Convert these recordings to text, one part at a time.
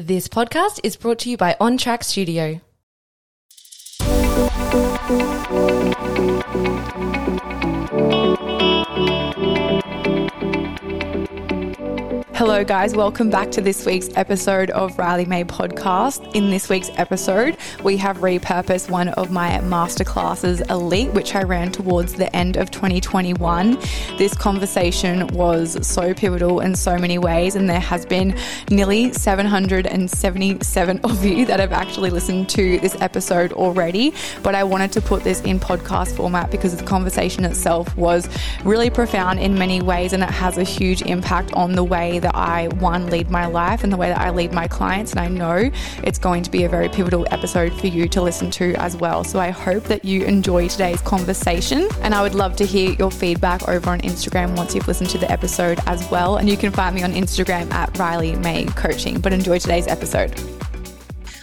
This podcast is brought to you by On Track Studio. Hello, guys. Welcome back to this week's episode of Riley May Podcast. In this week's episode, we have repurposed one of my masterclasses, Elite, which I ran towards the end of 2021. This conversation was so pivotal in so many ways, and there has been nearly 777 of you that have actually listened to this episode already. But I wanted to put this in podcast format because the conversation itself was really profound in many ways, and it has a huge impact on the way that that I, one, lead my life and the way that I lead my clients. And I know it's going to be a very pivotal episode for you to listen to as well. So I hope that you enjoy today's conversation. And I would love to hear your feedback over on Instagram once you've listened to the episode as well. And you can find me on Instagram at Riley May Coaching. But enjoy today's episode.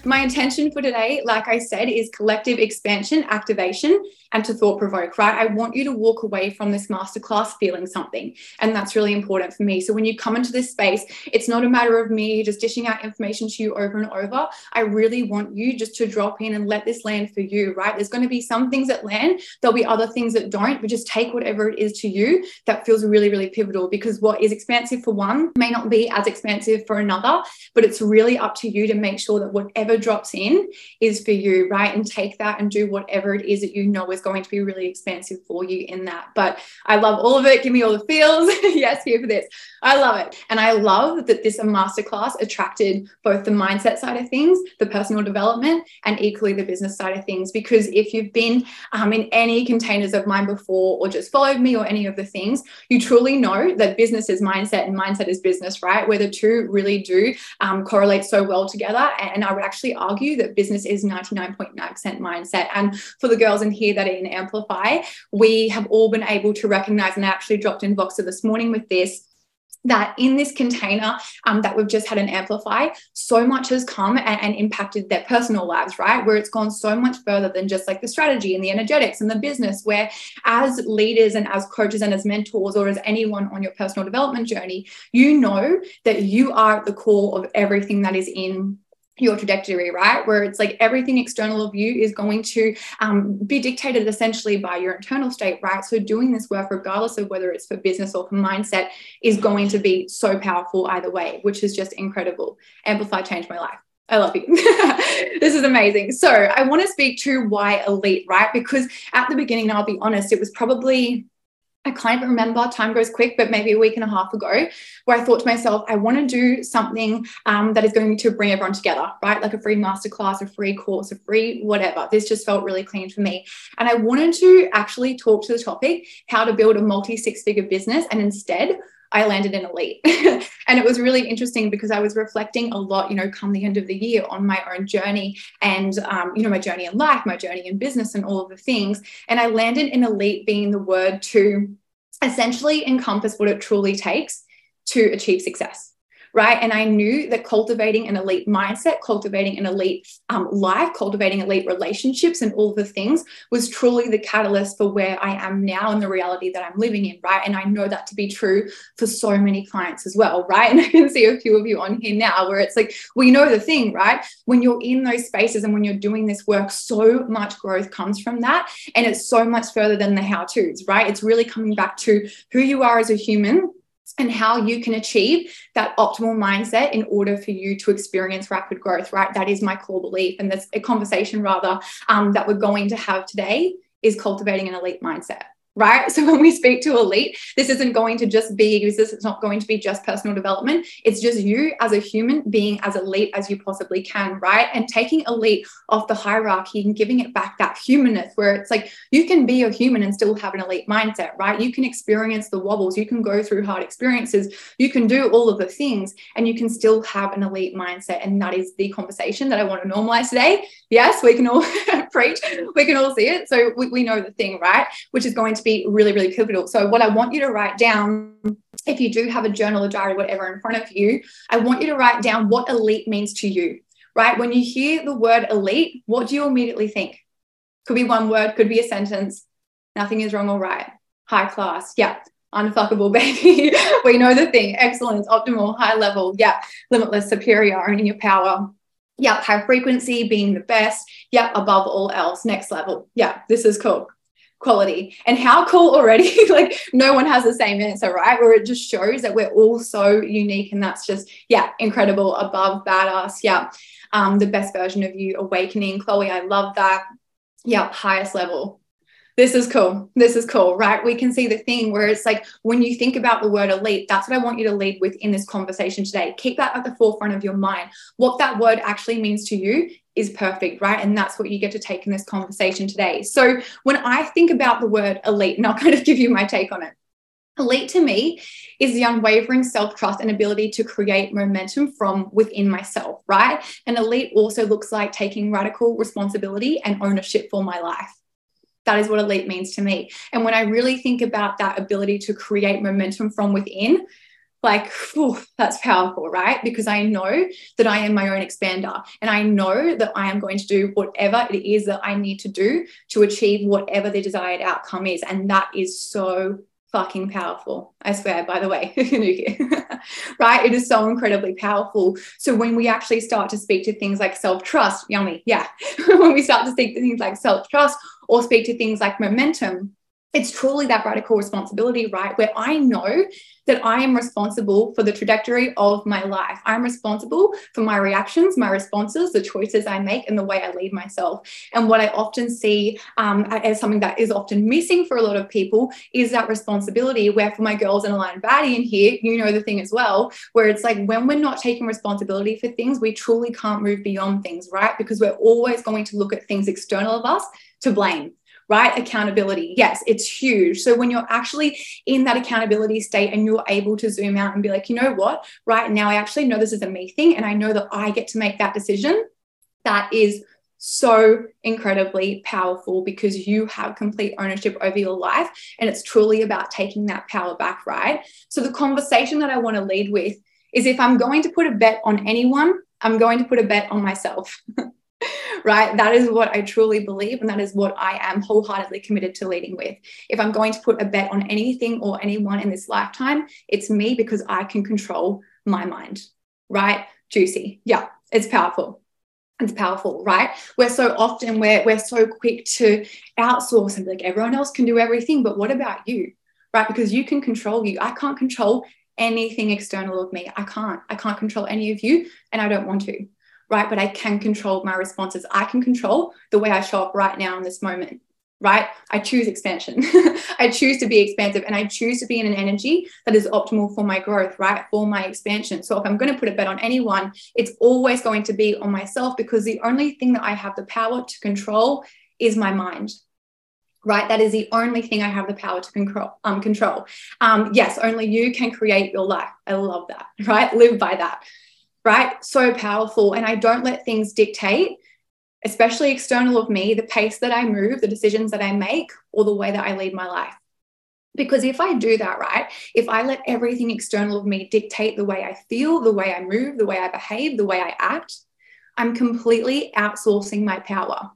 My intention for today, like I said, is collective expansion, activation, and to thought provoke, right? I want you to walk away from this masterclass feeling something. And that's really important for me. So when you come into this space, it's not a matter of me just dishing out information to you over and over. I really want you just to drop in and let this land for you, right? There's going to be some things that land, there'll be other things that don't, but just take whatever it is to you that feels really, really pivotal because what is expansive for one may not be as expansive for another, but it's really up to you to make sure that whatever drops in is for you, right? And take that and do whatever it is that you know is going to be really expansive for you in that. But I love all of it. Give me all the feels. yes, here for this. I love it. And I love that this masterclass attracted both the mindset side of things, the personal development, and equally the business side of things. Because if you've been um, in any containers of mine before or just followed me or any of the things, you truly know that business is mindset and mindset is business, right? Where the two really do um, correlate so well together. And I would actually argue that business is 99.9% mindset. And for the girls in here that in Amplify, we have all been able to recognize, and I actually dropped in Voxer this morning with this that in this container um, that we've just had an amplify so much has come and, and, impacted their personal lives right? Where it's gone so much further than just like the strategy and the energetics and the business where as leaders and as coaches and as mentors or as anyone on your personal development journey you know that you are at the core of everything that is in your trajectory, right? Where it's like everything external of you is going to um, be dictated essentially by your internal state, right? So doing this work, regardless of whether it's for business or for mindset, is going to be so powerful either way, which is just incredible. Amplify changed my life. I love you. this is amazing. So I want to speak to why elite, right? Because at the beginning, I'll be honest, it was probably I can't even remember, time goes quick, but maybe a week and a half ago, where I thought to myself, I want to do something um, that is going to bring everyone together, right? Like a free masterclass, a free course, a free whatever. This just felt really clean for me. And I wanted to actually talk to the topic how to build a multi six figure business. And instead, I landed in elite. and it was really interesting because I was reflecting a lot, you know, come the end of the year on my own journey and, um, you know, my journey in life, my journey in business, and all of the things. And I landed in elite being the word to essentially encompass what it truly takes to achieve success right? And I knew that cultivating an elite mindset, cultivating an elite um, life, cultivating elite relationships, and all the things was truly the catalyst for where I am now and the reality that I'm living in, right? And I know that to be true for so many clients as well, right? And I can see a few of you on here now where it's like, we know the thing, right? When you're in those spaces and when you're doing this work, so much growth comes from that. And it's so much further than the how to's, right? It's really coming back to who you are as a human and how you can achieve that optimal mindset in order for you to experience rapid growth, right? That is my core belief. And that's a conversation rather um, that we're going to have today is cultivating an elite mindset right? So when we speak to elite, this isn't going to just be business, it's not going to be just personal development. It's just you as a human being as elite as you possibly can, right? And taking elite off the hierarchy and giving it back that humanness where it's like you can be a human and still have an elite mindset, right? You can experience the wobbles, you can go through hard experiences, you can do all of the things, and you can still have an elite mindset. And that is the conversation that I want to normalize today. Yes, we can all preach, we can all see it. So we, we know the thing, right? Which is going to be really, really pivotal. So, what I want you to write down, if you do have a journal, a diary, whatever in front of you, I want you to write down what elite means to you, right? When you hear the word elite, what do you immediately think? Could be one word, could be a sentence. Nothing is wrong or right. High class. Yeah. unfuckable baby. we know the thing. Excellence, optimal, high level. Yeah. Limitless, superior, owning your power. Yeah. High frequency, being the best. Yeah. Above all else, next level. Yeah. This is cool. Quality. And how cool already? like no one has the same answer, right? Where it just shows that we're all so unique. And that's just, yeah, incredible, above, badass. Yeah. Um, the best version of you awakening. Chloe, I love that. Yeah. Highest level this is cool. This is cool, right? We can see the thing where it's like when you think about the word elite, that's what I want you to lead with in this conversation today. Keep that at the forefront of your mind. What that word actually means to you is perfect, right? And that's what you get to take in this conversation today. So when I think about the word elite, and I'll kind of give you my take on it. Elite to me is the unwavering self trust and ability to create momentum from within myself, right? And elite also looks like taking radical responsibility and ownership for my life. That is what elite means to me. And when I really think about that ability to create momentum from within, like, whew, that's powerful, right? Because I know that I am my own expander and I know that I am going to do whatever it is that I need to do to achieve whatever the desired outcome is. And that is so fucking powerful. I swear, by the way, right? It is so incredibly powerful. So when we actually start to speak to things like self trust, yummy, yeah. when we start to speak to things like self trust or speak to things like momentum, it's truly that radical responsibility, right? Where I know that I am responsible for the trajectory of my life. I'm responsible for my reactions, my responses, the choices I make, and the way I lead myself. And what I often see um, as something that is often missing for a lot of people is that responsibility. Where for my girls in Aligned Body in here, you know the thing as well, where it's like when we're not taking responsibility for things, we truly can't move beyond things, right? Because we're always going to look at things external of us to blame right? Accountability. Yes, it's huge. So when you're actually in that accountability state and you're able to zoom out and be like, you know what, right now I actually know this is a me thing and I know that I get to make that decision, that is so incredibly powerful because you have complete ownership over your life and it's truly about taking that power back, right? So the conversation that I want to lead with is if I'm going to put a bet on anyone, I'm going to put a bet on myself. right? That is what I truly believe, and that is what I am wholeheartedly committed to leading with. If I'm going to put a bet on anything or anyone in this lifetime, it's me because I can control my mind, right? Juicy. Yeah, it's powerful. It's powerful, right? We're so often we're we're so quick to outsource and be like everyone else can do everything, but what about you? Right? Because you can control you. I can't control anything external of me. I can't. I can't control any of you, and I don't want to right? But I can control my responses. I can control the way I show up right now in this moment, right? I choose expansion. I choose to be expansive and I choose to be in an energy that is optimal for my growth, right? For my expansion. So if I'm going to put a bet on anyone, it's always going to be on myself because the only thing that I have the power to control is my mind right? That is the only thing I have the power to control. Um, control. Um, yes, only you can create your life. I love that, right? Live by that right? So powerful. And I don't let things dictate, especially external of me, the pace that I move, the decisions that I make, or the way that I lead my life. Because if I do that, right, if I let everything external of me dictate the way I feel, the way I move, the way I behave, the way I act, I'm completely outsourcing my power,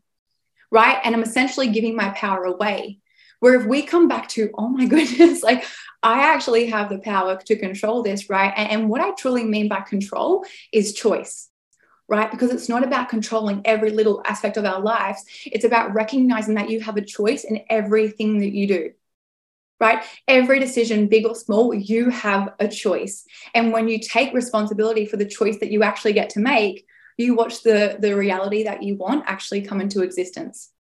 right? And I'm essentially giving my power away. Where if we come back to, oh my goodness, like I actually have the power to control this, right? And, what I truly mean by control is choice right? Because it's not about controlling every little aspect of our lives. It's about recognizing that you have a choice in everything that you do, right? Every decision, big or small, you have a choice. And when you take responsibility for the choice that you actually get to make, you watch the, the reality that you want actually come into existence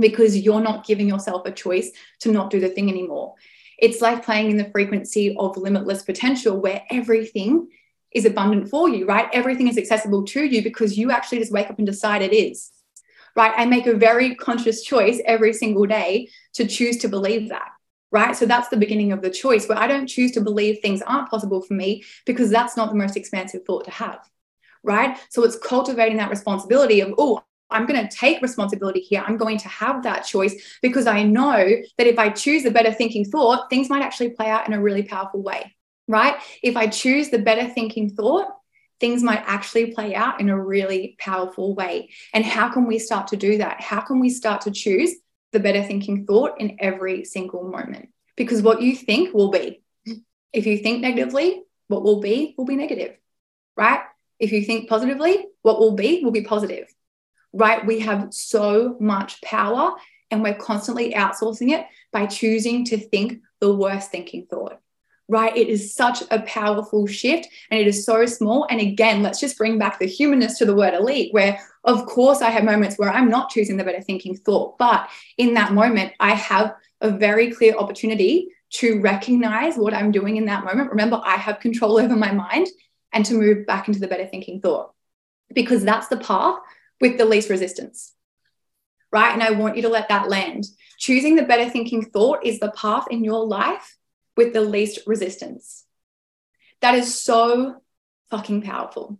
because you're not giving yourself a choice to not do the thing anymore. It's like playing in the frequency of limitless potential where everything is abundant for you, right? Everything is accessible to you because you actually just wake up and decide it is, right? I make a very conscious choice every single day to choose to believe that, right? So that's the beginning of the choice where I don't choose to believe things aren't possible for me because that's not the most expansive thought to have, right? So it's cultivating that responsibility of, oh, I'm going to take responsibility here. I'm going to have that choice because I know that if I choose the better thinking thought, things might actually play out in a really powerful way, right? If I choose the better thinking thought, things might actually play out in a really powerful way. And how can we start to do that? How can we start to choose the better thinking thought in every single moment? because what you think will be. If you think negatively, what will be will be negative, right? If you think positively, what will be will be positive, right? We have so much power and we're constantly outsourcing it by choosing to think the worst thinking thought right? It is such a powerful shift and it is so small. And again, let's just bring back the humanness to the word elite, where of course I have moments where I'm not choosing the better thinking thought, but in that moment, I have a very clear opportunity to recognize what I'm doing in that moment. Remember, I have control over my mind and to move back into the better thinking thought because that's the path with the least resistance. Right. And I want you to let that land. Choosing the better thinking thought is the path in your life with the least resistance. That is so fucking powerful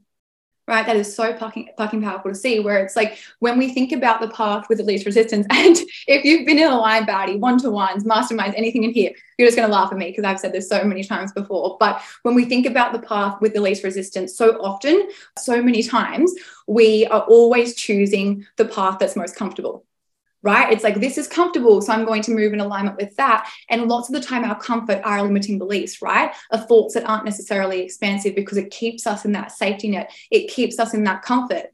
right? That is so fucking, fucking powerful to see where it's like when we think about the path with the least resistance, and if you've been in Aligned Body, one to ones, masterminds, anything in here, you're just going to laugh at me because I've said this so many times before. But when we think about the path with the least resistance, so often, so many times, we are always choosing the path that's most comfortable right? It's like, this is comfortable. So I'm going to move in alignment with that. And lots of the time, our comfort are limiting beliefs, right? Are thoughts that aren't necessarily expansive because it keeps us in that safety net, it keeps us in that comfort.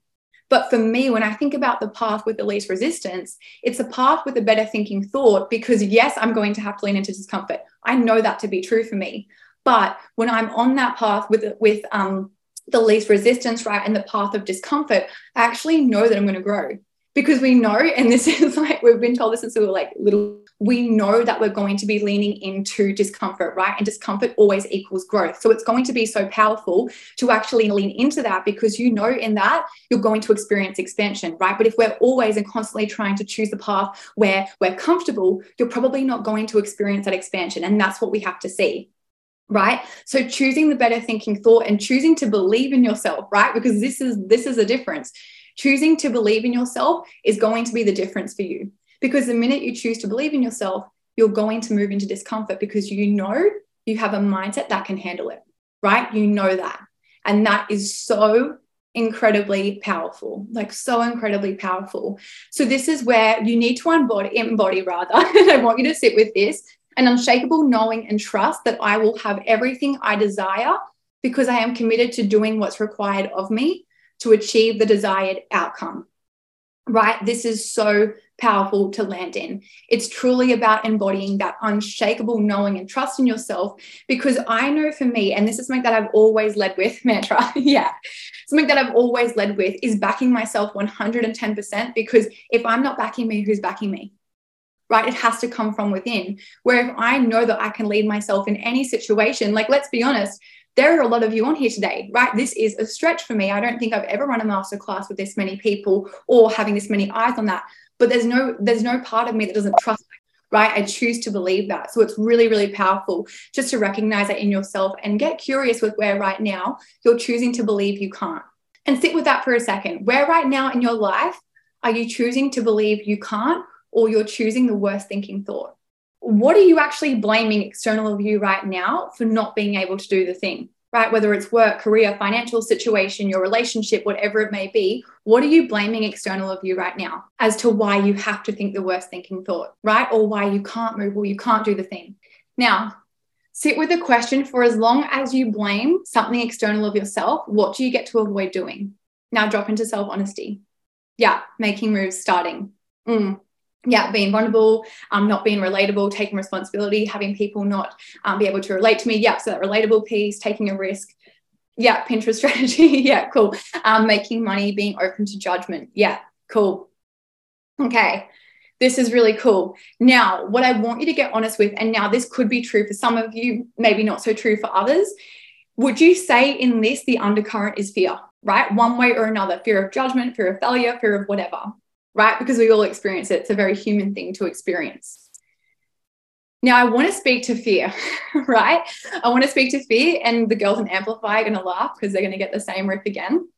But for me, when I think about the path with the least resistance, it's a path with a better thinking thought because, yes, I'm going to have to lean into discomfort. I know that to be true for me. But when I'm on that path with, with, um, the least resistance, right, and the path of discomfort, I actually know that I'm going to grow because we know, and this is like we've been told this since we were like little, we know that we're going to be leaning into discomfort, right? And discomfort always equals growth. So it's going to be so powerful to actually lean into that because you know in that you're going to experience expansion, right? But if we're always and constantly trying to choose the path where we're comfortable, you're probably not going to experience that expansion. And that's what we have to see right so choosing the better thinking thought and choosing to believe in yourself right because this is this is a difference choosing to believe in yourself is going to be the difference for you. Because the minute you choose to believe in yourself, you're going to move into discomfort because you know you have a mindset that can handle it, right? You know that. And that is so incredibly powerful, like so incredibly powerful. So this is where you need to embody, embody rather. I want you to sit with this an unshakable knowing and trust that I will have everything I desire because I am committed to doing what's required of me to achieve the desired outcome. Right? This is so powerful to land in. It's truly about embodying that unshakable knowing and trust in yourself. Because I know for me, and this is something that I've always led with, mantra, yeah, something that I've always led with is backing myself 110%. Because if I'm not backing me, who's backing me? Right? It has to come from within. Where if I know that I can lead myself in any situation, like let's be honest, there are a lot of you on here today, right? This is a stretch for me. I don't think I've ever run a masterclass with this many people or having this many eyes on that. But there's no there's no part of me that doesn't trust right? I choose to believe that. So it's really, really powerful just to recognize that in yourself and get curious with where right now you're choosing to believe you can't. And sit with that for a second. Where right now in your life are you choosing to believe you can't or you're choosing the worst thinking thought? What are you actually blaming external of you right now for not being able to do the thing? Right? Whether it's work, career, financial situation, your relationship, whatever it may be, what are you blaming external of you right now as to why you have to think the worst thinking thought, right? Or why you can't move or you can't do the thing. Now, sit with the question for as long as you blame something external of yourself, what do you get to avoid doing? Now, drop into self honesty. Yeah, making moves, starting. Mm, yeah, being vulnerable, um, not being relatable, taking responsibility, having people not um, be able to relate to me. Yeah, so that relatable piece, taking a risk. Yeah, Pinterest strategy. yeah, cool. Um, making money, being open to judgment. Yeah, cool. Okay, this is really cool. Now, what I want you to get honest with, and now this could be true for some of you, maybe not so true for others. Would you say in this the undercurrent is fear, right? One way or another fear of judgment, fear of failure, fear of whatever right? Because we all experience it. It's a very human thing to experience. Now, I want to speak to fear, right? I want to speak to fear, and the girls in Amplify are going to laugh because they're going to get the same riff again.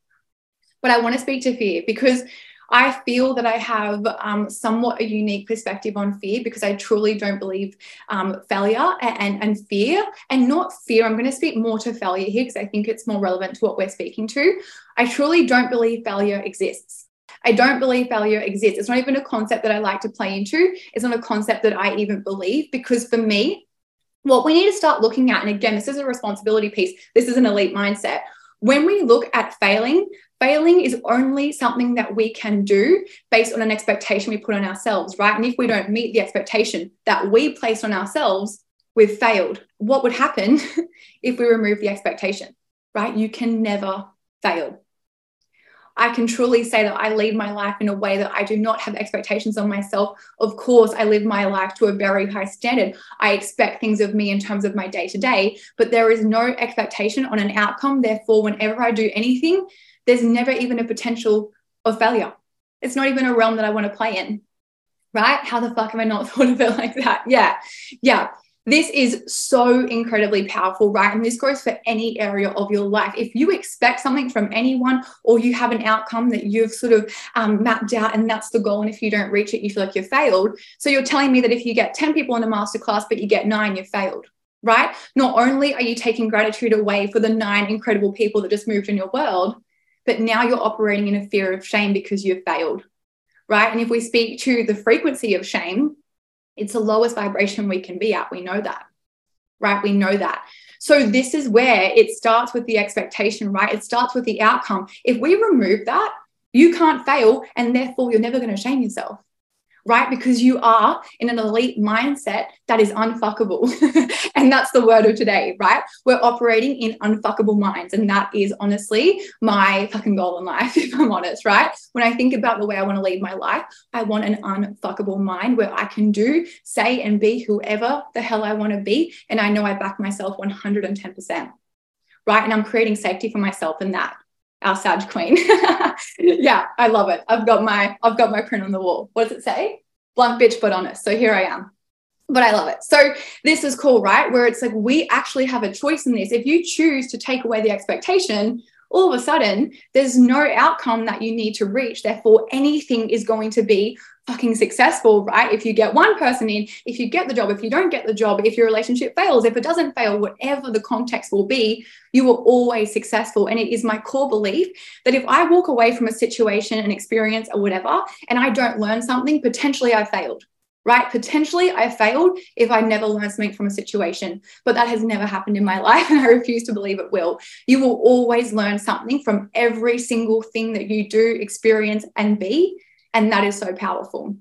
But I want to speak to fear because I feel that I have um, somewhat a unique perspective on fear because I truly don't believe um, failure and, and fear, and not fear. I'm going to speak more to failure here because I think it's more relevant to what we're speaking to. I truly don't believe failure exists. I don't believe failure exists. It's not even a concept that I like to play into. It's not a concept that I even believe because for me, what we need to start looking at, and again, this is a responsibility piece, this is an elite mindset. When we look at failing, failing is only something that we can do based on an expectation we put on ourselves, right? And if we don't meet the expectation that we place on ourselves, we've failed. What would happen if we remove the expectation, right? You can never fail. I can truly say that I lead my life in a way that I do not have expectations on myself. Of course, I live my life to a very high standard. I expect things of me in terms of my day to day, but there is no expectation on an outcome. Therefore, whenever I do anything, there's never even a potential of failure. It's not even a realm that I want to play in. Right? How the fuck have I not thought of it like that? Yeah. Yeah. This is so incredibly powerful, right? And this goes for any area of your life. If you expect something from anyone or you have an outcome that you've sort of um, mapped out and that's the goal, and if you don't reach it, you feel like you've failed. So you're telling me that if you get 10 people in a masterclass, but you get nine, you've failed right? Not only are you taking gratitude away for the nine incredible people that just moved in your world, but now you're operating in a fear of shame because you've failed, right? And if we speak to the frequency of shame, it's the lowest vibration we can be at. We know that, right? We know that. So, this is where it starts with the expectation, right? It starts with the outcome. If we remove that, you can't fail, and therefore you're never going to shame yourself right? Because you are in an elite mindset that is unfuckable. and that's the word of today, right? We're operating in unfuckable minds. And that is honestly my fucking goal in life, if I'm honest, right? When I think about the way I want to lead my life, I want an unfuckable mind where I can do, say, and be whoever the hell I want to be. And I know I back myself 110%. Right. And I'm creating safety for myself in that our Sag Queen. yeah, I love it. I've got my I've got my print on the wall. What does it say? Blunt bitch, but honest. So here I am. But I love it. So this is cool, right? Where it's like we actually have a choice in this. If you choose to take away the expectation, all of a sudden there's no outcome that you need to reach. Therefore, anything is going to be fucking successful, right? If you get one person in, if you get the job, if you don't get the job, if your relationship fails, if it doesn't fail, whatever the context will be, you are always successful. And it is my core belief that if I walk away from a situation, an experience, or whatever, and I don't learn something, potentially I failed right? Potentially I failed if I never learned something from a situation, but that has never happened in my life and I refuse to believe it will. You will always learn something from every single thing that you do, experience, and be. And that is so powerful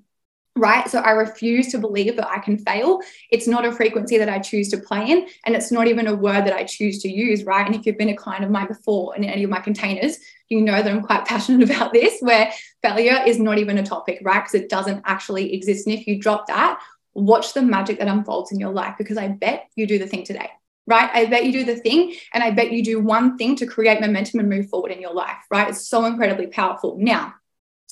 right? So I refuse to believe that I can fail. It's not a frequency that I choose to play in, and it's not even a word that I choose to use, right? And if you've been a client of mine before in any of my containers, you know that I'm quite passionate about this, where failure is not even a topic, right? Because it doesn't actually exist. And if you drop that, watch the magic that unfolds in your life, because I bet you do the thing today. Right. I bet you do the thing, and I bet you do one thing to create momentum and move forward in your life. Right. It's so incredibly powerful. Now,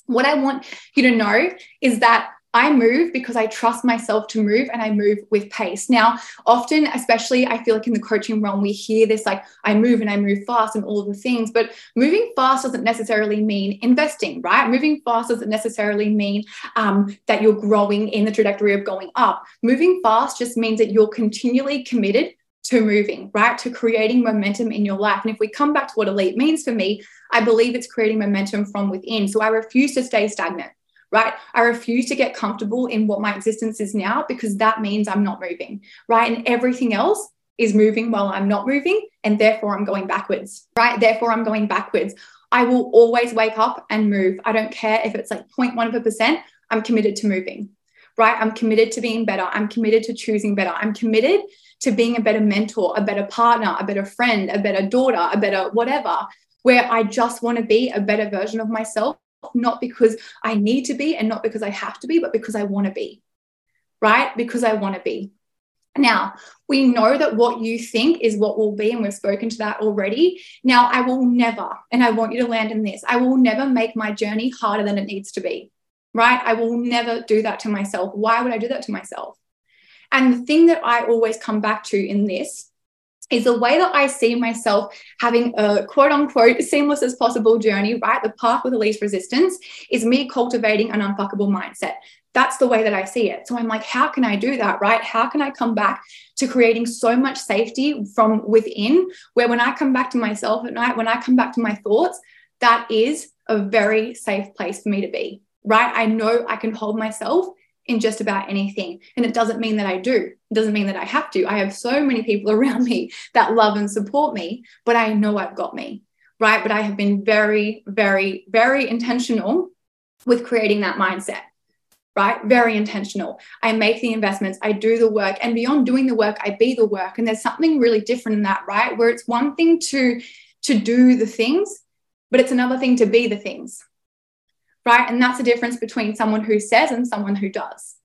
what I want you to know is that I move because I trust myself to move and I move with pace. Now, often, especially I feel like in the coaching realm, we hear this like I move and I move fast and all of the things, but moving fast doesn't necessarily mean investing, right? Moving fast doesn't necessarily mean um, that you're growing in the trajectory of going up. Moving fast just means that you're continually committed to moving, right? To creating momentum in your life. And if we come back to what elite means for me, I believe it's creating momentum from within. So I refuse to stay stagnant right? I refuse to get comfortable in what my existence is now because that means I'm not moving, right? And everything else is moving while I'm not moving. And therefore, I'm going backwards, right? Therefore, I'm going backwards. I will always wake up and move. I don't care if it's like 0.1 of a percent, I'm committed to moving, right? I'm committed to being better. I'm committed to choosing better. I'm committed to being a better mentor, a better partner, a better friend, a better daughter, a better whatever, where I just want to be a better version of myself not because I need to be and not because I have to be, but because I want to be, right? Because I want to be. Now, we know that what you think is what will be, and we've spoken to that already. Now, I will never, and I want you to land in this, I will never make my journey harder than it needs to be, right? I will never do that to myself. Why would I do that to myself? And the thing that I always come back to in this is the way that I see myself having a quote unquote seamless as possible journey, right? The path with the least resistance is me cultivating an unfuckable mindset. That's the way that I see it. So I'm like, how can I do that, right? How can I come back to creating so much safety from within, where when I come back to myself at night, when I come back to my thoughts, that is a very safe place for me to be, right? I know I can hold myself in just about anything. And it doesn't mean that I do. It doesn't mean that I have to. I have so many people around me that love and support me, but I know I've got me, right? But I have been very, very, very intentional with creating that mindset right? Very intentional. I make the investments, I do the work, and beyond doing the work, I be the work. And there's something really different in that, right? Where it's one thing to to do the things, but it's another thing to be the things. Right? And that's the difference between someone who says and someone who does.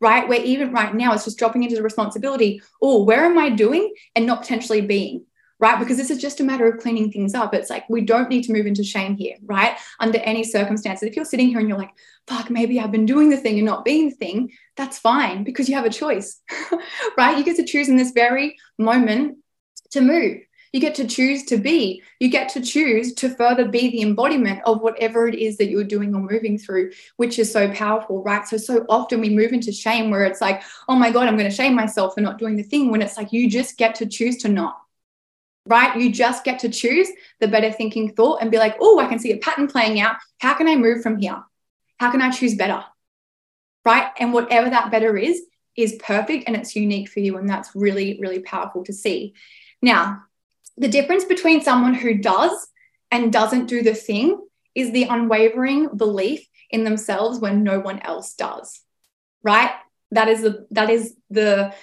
Right? Where even right now it's just dropping into the responsibility, oh, where am I doing and not potentially being? right? Because this is just a matter of cleaning things up. It's like we don't need to move into shame here, right? Under any circumstances. If you're sitting here and you're like, fuck, maybe I've been doing the thing and not being the thing, that's fine because you have a choice, right? You get to choose in this very moment to move. You get to choose to be. You get to choose to further be the embodiment of whatever it is that you're doing or moving through, which is so powerful, right? So, so often we move into shame where it's like, oh my God, I'm going to shame myself for not doing the thing when it's like you just get to choose to not right? You just get to choose the better thinking thought and be like, oh, I can see a pattern playing out. How can I move from here? How can I choose better? Right. And whatever that better is, is perfect and it's unique for you. And that's really, really powerful to see. Now, the difference between someone who does and doesn't do the thing is the unwavering belief in themselves when no one else does. Right? That is the that is the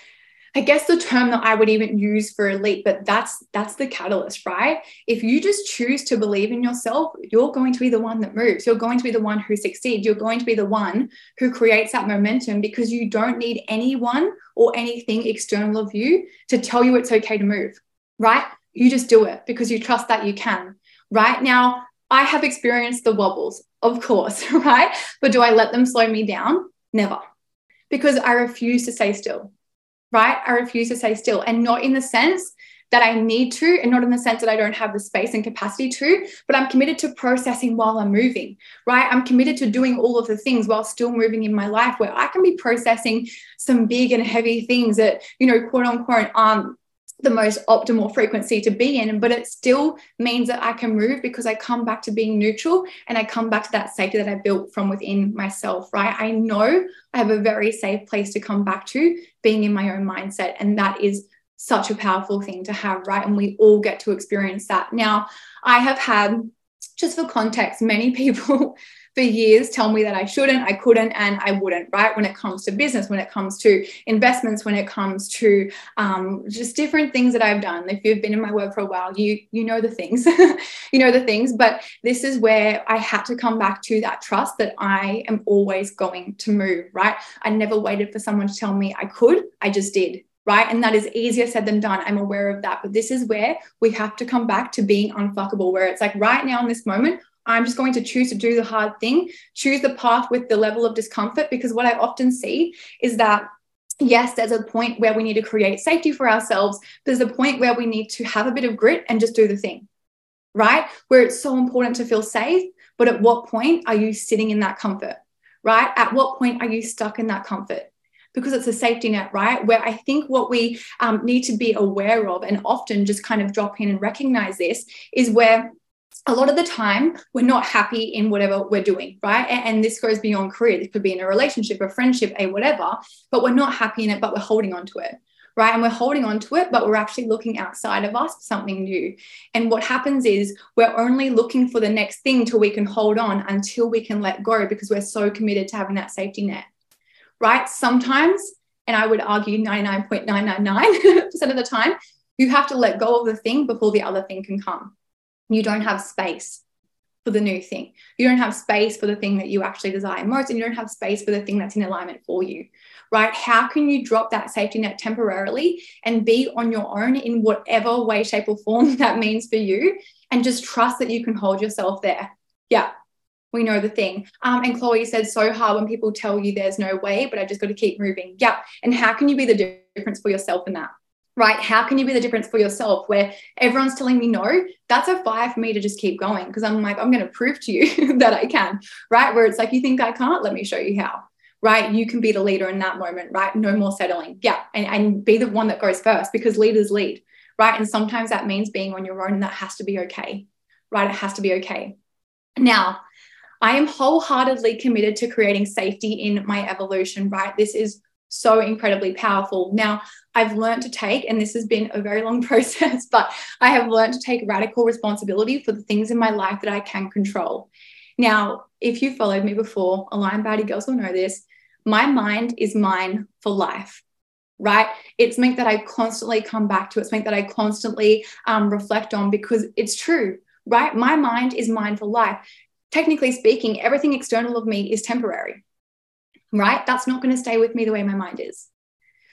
I guess the term that I would even use for elite, but that's that's the catalyst, right? If you just choose to believe in yourself, you're going to be the one that moves. You're going to be the one who succeeds. You're going to be the one who creates that momentum because you don't need anyone or anything external of you to tell you it's okay to move, right? You just do it because you trust that you can. Right now, I have experienced the wobbles, of course, right? But do I let them slow me down? Never. Because I refuse to stay still right? I refuse to stay still and not in the sense that I need to, and not in the sense that I don't have the space and capacity to, but I'm committed to processing while I'm moving, right? I'm committed to doing all of the things while still moving in my life where I can be processing some big and heavy things that, you know, quote unquote, um, the most optimal frequency to be in, but it still means that I can move because I come back to being neutral and I come back to that safety that I built from within myself, right? I know I have a very safe place to come back to being in my own mindset. And that is such a powerful thing to have, right? And we all get to experience that. Now, I have had, just for context, many people for years tell me that I shouldn't, I couldn't, and I wouldn't, right? When it comes to business, when it comes to investments, when it comes to um, just different things that I've done. If you've been in my work for a while, you you know the things, you know the things. But this is where I had to come back to that trust that I am always going to move, right? I never waited for someone to tell me I could. I just did right? And that is easier said than done. I'm aware of that. But this is where we have to come back to being unfuckable, where it's like right now in this moment, I'm just going to choose to do the hard thing, choose the path with the level of discomfort. Because what I often see is that yes, there's a point where we need to create safety for ourselves. There's a point where we need to have a bit of grit and just do the thing, right? Where it's so important to feel safe. But at what point are you sitting in that comfort, right? At what point are you stuck in that comfort? Because it's a safety net, right? Where I think what we um, need to be aware of and often just kind of drop in and recognize this is where a lot of the time we're not happy in whatever we're doing right? And, this goes beyond career. This could be in a relationship a friendship a whatever but we're not happy in it but we're holding on to it right? And we're holding on to it but we're actually looking outside of us for something new. And what happens is we're only looking for the next thing till we can hold on until we can let go because we're so committed to having that safety net right? Sometimes and i would argue 99.999% of the time you have to let go of the thing before the other thing can come you don't have space for the new thing. You don't have space for the thing that you actually desire most, and you don't have space for the thing that's in alignment for you, right? How can you drop that safety net temporarily and be on your own in whatever way, shape, or form that means for you, and just trust that you can hold yourself there? Yeah, we know the thing. Um, and Chloe said, so hard when people tell you there's no way, but I just got to keep moving. Yeah. And how can you be the difference for yourself in that? Right? How can you be the difference for yourself where everyone's telling me no? That's a fire for me to just keep going because I'm like, I'm going to prove to you that I can, right? Where it's like, you think I can't? Let me show you how, right? You can be the leader in that moment, right? No more settling. Yeah. And, and be the one that goes first because leaders lead, right? And sometimes that means being on your own and that has to be okay, right? It has to be okay. Now, I am wholeheartedly committed to creating safety in my evolution, right? This is so incredibly powerful. Now, I've learned to take, and this has been a very long process, but I have learned to take radical responsibility for the things in my life that I can control. Now, if you followed me before, Aligned Body girls will know this. My mind is mine for life, right? It's something that I constantly come back to. It's something that I constantly um, reflect on because it's true, right? My mind is mine for life. Technically speaking, everything external of me is temporary, right? That's not going to stay with me the way my mind is.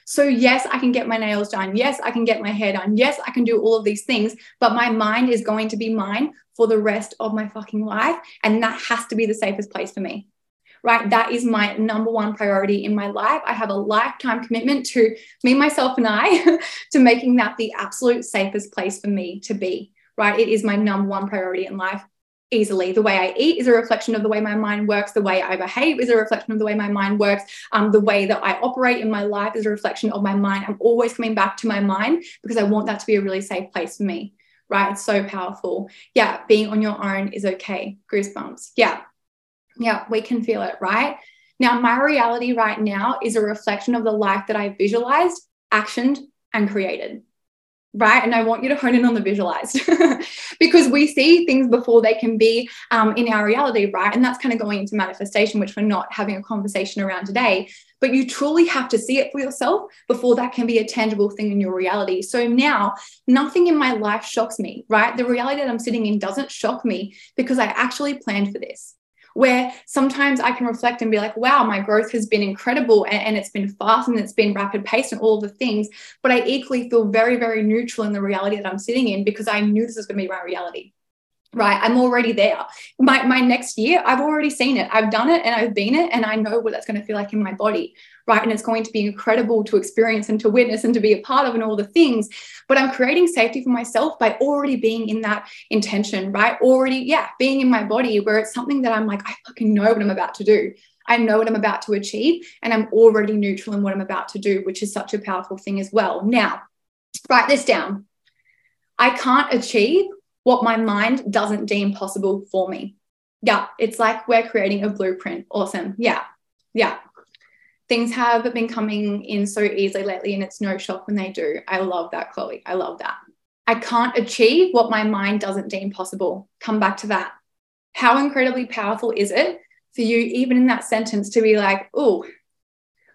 So, yes, I can get my nails done. Yes, I can get my hair done. Yes, I can do all of these things, but my mind is going to be mine for the rest of my fucking life. And that has to be the safest place for me, right? That is my number one priority in my life. I have a lifetime commitment to me, myself, and I to making that the absolute safest place for me to be, right? It is my number one priority in life easily. The way I eat is a reflection of the way my mind works. The way I behave is a reflection of the way my mind works. Um, the way that I operate in my life is a reflection of my mind. I'm always coming back to my mind because I want that to be a really safe place for me. Right. It's so powerful. Yeah. Being on your own is okay. Goosebumps. Yeah. Yeah. We can feel it. Right. Now, my reality right now is a reflection of the life that I visualized, actioned, and created right? And I want you to hone in on the visualized because we see things before they can be um, in our reality, right? And that's kind of going into manifestation, which we're not having a conversation around today. But you truly have to see it for yourself before that can be a tangible thing in your reality. So now nothing in my life shocks me, right? The reality that I'm sitting in doesn't shock me because I actually planned for this where sometimes I can reflect and be like, wow, my growth has been incredible and, and it's been fast and it's been rapid paced and all the things. But I equally feel very, very neutral in the reality that I'm sitting in because I knew this was going to be my reality right? I'm already there. My, my next year i've already seen it. I've done it and i've been it and i know what that's going to feel like in my body right and it's going to be incredible to experience and to witness and to be a part of and all the things but i'm creating safety for myself by already being in that intention right already yeah being in my body where it's something that i'm like i fucking know what i'm about to do I know what I'm about to achieve, and I'm already neutral in what I'm about to do, which is such a powerful thing as well. Now, write this down. I can't achieve what my mind doesn't deem possible for me. Yeah, it's like we're creating a blueprint. Awesome. Yeah, yeah. Things have been coming in so easily lately, and it's no shock when they do. I love that, Chloe. I love that. I can't achieve what my mind doesn't deem possible. Come back to that. How incredibly powerful is it for you, even in that sentence, to be like, oh,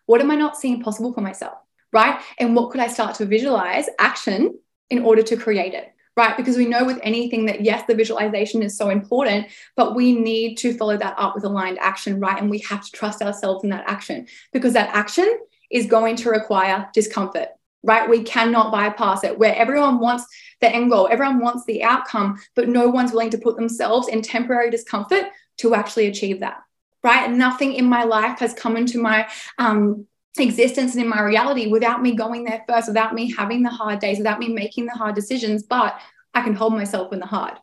what am I not seeing possible for myself? Right. And what could I start to visualize action in order to create it? Right? Because we know with anything that, yes, the visualization is so important, but we need to follow that up with aligned action, right? And we have to trust ourselves in that action because that action is going to require discomfort, right? We cannot bypass it where everyone wants the end goal, everyone wants the outcome, but no one's willing to put themselves in temporary discomfort to actually achieve that. Right. Nothing in my life has come into my um, existence and in my reality without me going there first, without me having the hard days, without me making the hard decisions. But I can hold myself in the hard,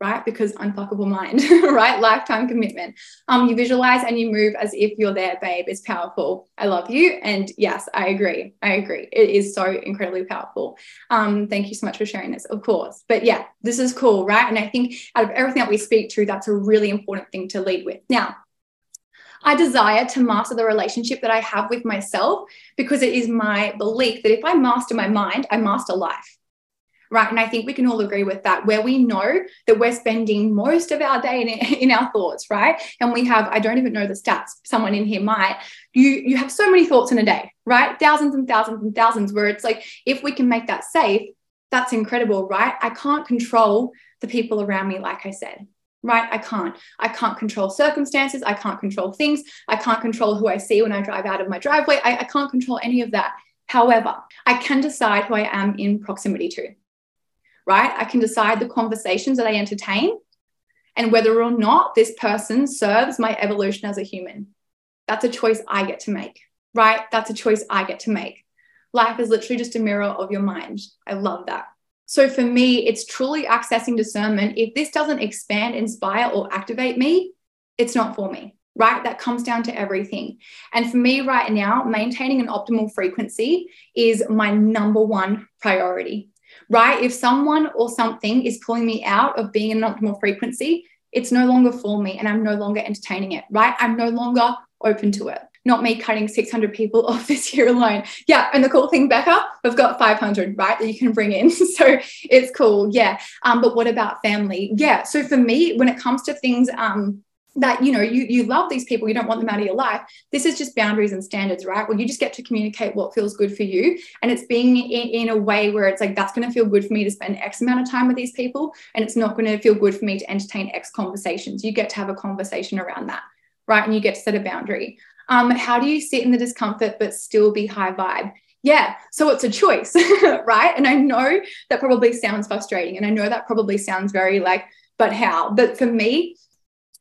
right? Because unfuckable mind, right? Lifetime commitment. Um, you visualize and you move as if you're there, babe. It's powerful. I love you. And yes, I agree. I agree. It is so incredibly powerful. Um, thank you so much for sharing this, of course. But yeah, this is cool, right? And I think out of everything that we speak to, that's a really important thing to lead with. Now, I desire to master the relationship that I have with myself because it is my belief that if I master my mind, I master life. Right. And I think we can all agree with that, where we know that we're spending most of our day in, in our thoughts, right? And we have, I don't even know the stats, someone in here might, you, you have so many thoughts in a day, right? Thousands and thousands and thousands, where it's like, if we can make that safe, that's incredible, right? I can't control the people around me, like I said right? I can't. I can't control circumstances. I can't control things. I can't control who I see when I drive out of my driveway. I, I can't control any of that. However, I can decide who I am in proximity to, right? I can decide the conversations that I entertain and whether or not this person serves my evolution as a human. That's a choice I get to make, right? That's a choice I get to make. Life is literally just a mirror of your mind. I love that. So for me, it's truly accessing discernment. If this doesn't expand, inspire, or activate me, it's not for me, right? That comes down to everything. And for me right now, maintaining an optimal frequency is my number one priority, right? If someone or something is pulling me out of being in an optimal frequency, it's no longer for me and I'm no longer entertaining it, right? I'm no longer open to it. Not me cutting 600 people off this year alone. Yeah. And the cool thing, Becca, we've got 500, right? That you can bring in. So it's cool. Yeah. Um, but what about family? Yeah. So for me, when it comes to things, um, that you know you you love these people you don't want them out of your life this is just boundaries and standards right well you just get to communicate what feels good for you and it's being in, in a way where it's like that's going to feel good for me to spend x amount of time with these people and it's not going to feel good for me to entertain x conversations you get to have a conversation around that right and you get to set a boundary um, how do you sit in the discomfort but still be high vibe yeah so it's a choice right and i know that probably sounds frustrating and i know that probably sounds very like but how but for me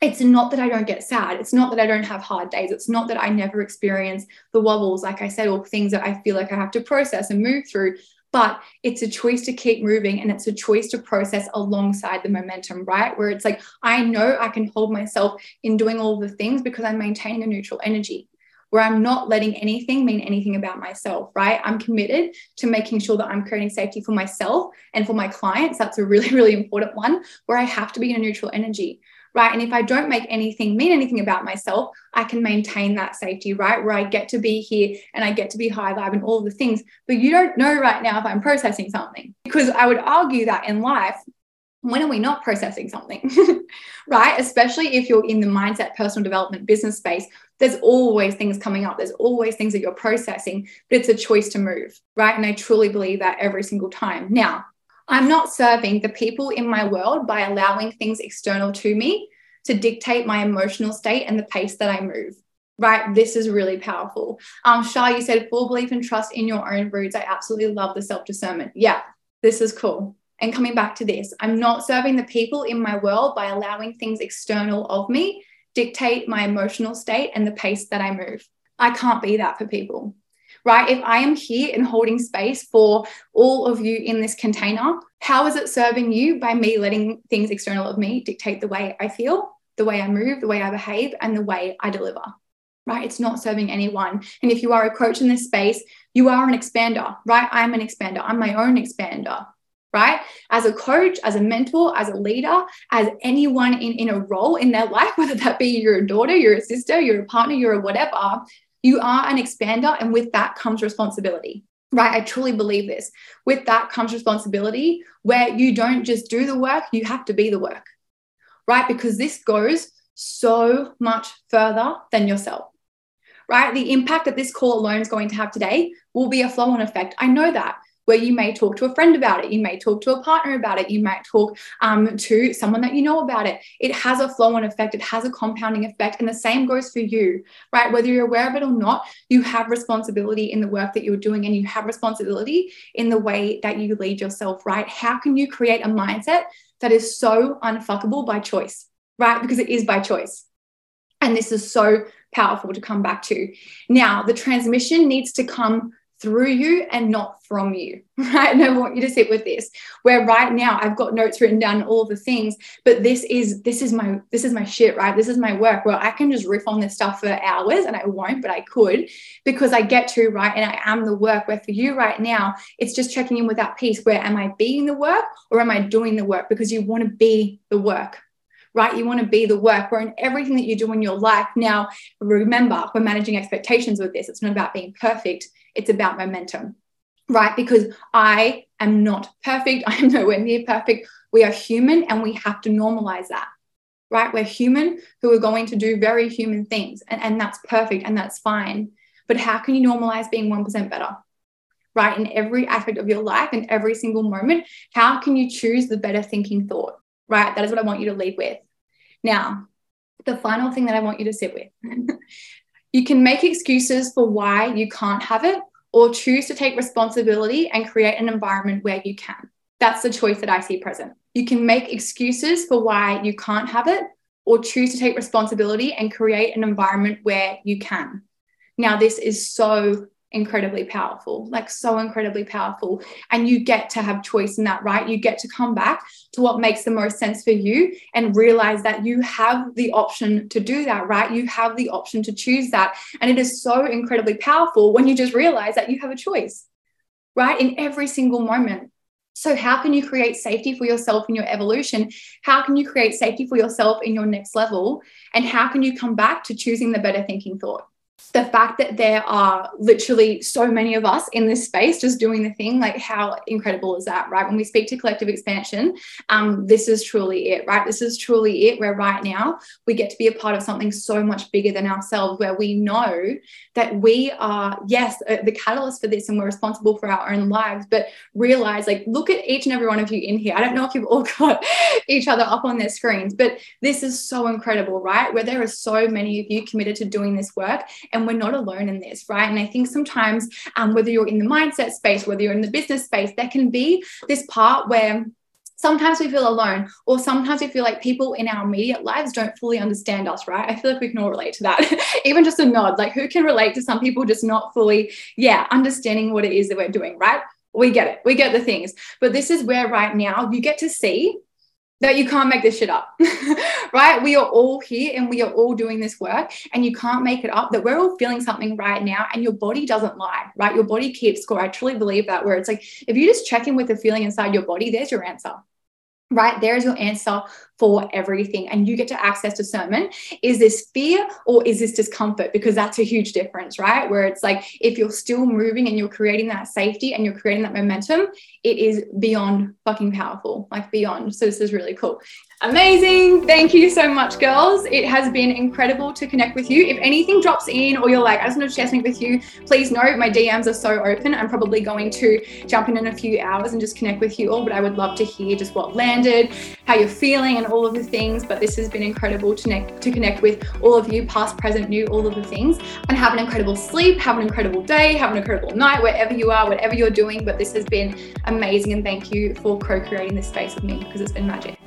it's not that I don't get sad. It's not that I don't have hard days. It's not that I never experience the wobbles, like I said, or things that I feel like I have to process and move through. But it's a choice to keep moving and it's a choice to process alongside the momentum, right? Where it's like, I know I can hold myself in doing all the things because I'm maintaining a neutral energy where I'm not letting anything mean anything about myself, right? I'm committed to making sure that I'm creating safety for myself and for my clients. That's a really, really important one where I have to be in a neutral energy right? And if I don't make anything mean anything about myself, I can maintain that safety, right? Where I get to be here and I get to be high vibe and all the things. But you don't know right now if I'm processing something because I would argue that in life, when are we not processing something? right? Especially if you're in the mindset, personal development, business space, there's always things coming up. There's always things that you're processing, but it's a choice to move, right? And I truly believe that every single time. Now, I'm not serving the people in my world by allowing things external to me to dictate my emotional state and the pace that I move. Right. This is really powerful. Um, Shah, you said full belief and trust in your own roots. I absolutely love the self discernment. Yeah, this is cool. And coming back to this, I'm not serving the people in my world by allowing things external of me dictate my emotional state and the pace that I move. I can't be that for people right? If I am here and holding space for all of you in this container, how is it serving you by me letting things external of me dictate the way I feel, the way I move, the way I behave, and the way I deliver? Right? It's not serving anyone. And if you are a coach in this space, you are an expander, right? I'm an expander. I'm my own expander right? As a coach, as a mentor, as a leader, as anyone in, in a role in their life, whether that be you're a daughter, you're a sister, you're a partner, you're a whatever, you are an expander, and with that comes responsibility. Right. I truly believe this. With that comes responsibility where you don't just do the work, you have to be the work. Right. Because this goes so much further than yourself. Right. The impact that this call alone is going to have today will be a flow on effect. I know that where you may talk to a friend about it, you may talk to a partner about it, you might talk um, to someone that you know about it. It has a flow on effect, it has a compounding effect. And the same goes for you, right? Whether you're aware of it or not, you have responsibility in the work that you're doing and you have responsibility in the way that you lead yourself, right? How can you create a mindset that is so unfuckable by choice, right? Because it is by choice. And this is so powerful to come back to. Now, the transmission needs to come through you and not from you right? And i want you to sit with this where right now i've got notes written down all the things but this is this is my this is my shit right? This is my work. Where i can just riff on this stuff for hours and i won't but i could because i get to right? And i am the work where for you right now it's just checking in with that piece where am i being the work or am i doing the work? Because you want to be the work right? You want to be the work where in everything that you do in your life. Now, remember, we're managing expectations with this. It's not about being perfect, it's about momentum, right? Because I am not perfect. I am nowhere near perfect. We are human and we have to normalize that, right? We're human who are going to do very human things, and, and that's perfect and that's fine. But how can you normalize being 1% better? Right, in every aspect of your life, in every single moment, how can you choose the better thinking thought? Right? That is what I want you to lead with. Now, the final thing that I want you to sit with you can make excuses for why you can't have it or choose to take responsibility and create an environment where you can. That's the choice that I see present. You can make excuses for why you can't have it or choose to take responsibility and create an environment where you can. Now, this is so incredibly powerful, like so incredibly powerful. And you get to have choice in that, right? You get to come back to what makes the most sense for you and realize that you have the option to do that, right? You have the option to choose that. And it is so incredibly powerful when you just realize that you have a choice, right? In every single moment. So, how can you create safety for yourself in your evolution? How can you create safety for yourself in your next level? And how can you come back to choosing the better thinking thought? The fact that there are literally so many of us in this space just doing the thing, like how incredible is that, right? When we speak to collective expansion, um, this is truly it, right? This is truly it, where right now we get to be a part of something so much bigger than ourselves, where we know that we are, yes, uh, the catalyst for this and we're responsible for our own lives, but realize, like, look at each and every one of you in here. I don't know if you've all got each other up on their screens, but this is so incredible, right? Where there are so many of you committed to doing this work and we're not alone in this, right? And I think sometimes, um, whether you're in the mindset space, whether you're in the business space, there can be this part where sometimes we feel alone or sometimes we feel like people in our immediate lives don't fully understand us right? I feel like we can all relate to that. Even just a nod like who can relate to some people just not fully yeah understanding what it is that we're doing right? We get it. We get the things. But this is where right now you get to see that you can't make this shit up, right? We are all here and we are all doing this work, and you can't make it up. That we're all feeling something right now, and your body doesn't lie, right? Your body keeps score. I truly believe that, where it's like if you just check in with the feeling inside your body, there's your answer right? There's your answer for everything. And you get to access discernment. Is this fear or is this discomfort? Because that's a huge difference, right? Where it's like if you're still moving and you're creating that safety and you're creating that momentum, it is beyond fucking powerful, like beyond. So this is really cool. Amazing. Thank you so much, girls. It has been incredible to connect with you. If anything drops in or you're like, I just want to share something with you, please know my DMs are so open. I'm probably going to jump in in a few hours and just connect with you all, but I would love to hear just what landed, how you're feeling, and all of the things. But this has been incredible to connect, to connect with all of you, past, present, new, all of the things. And have an incredible sleep, have an incredible day, have an incredible night, wherever you are, whatever you're doing. But this has been amazing. And thank you for co creating this space with me because it's been magic.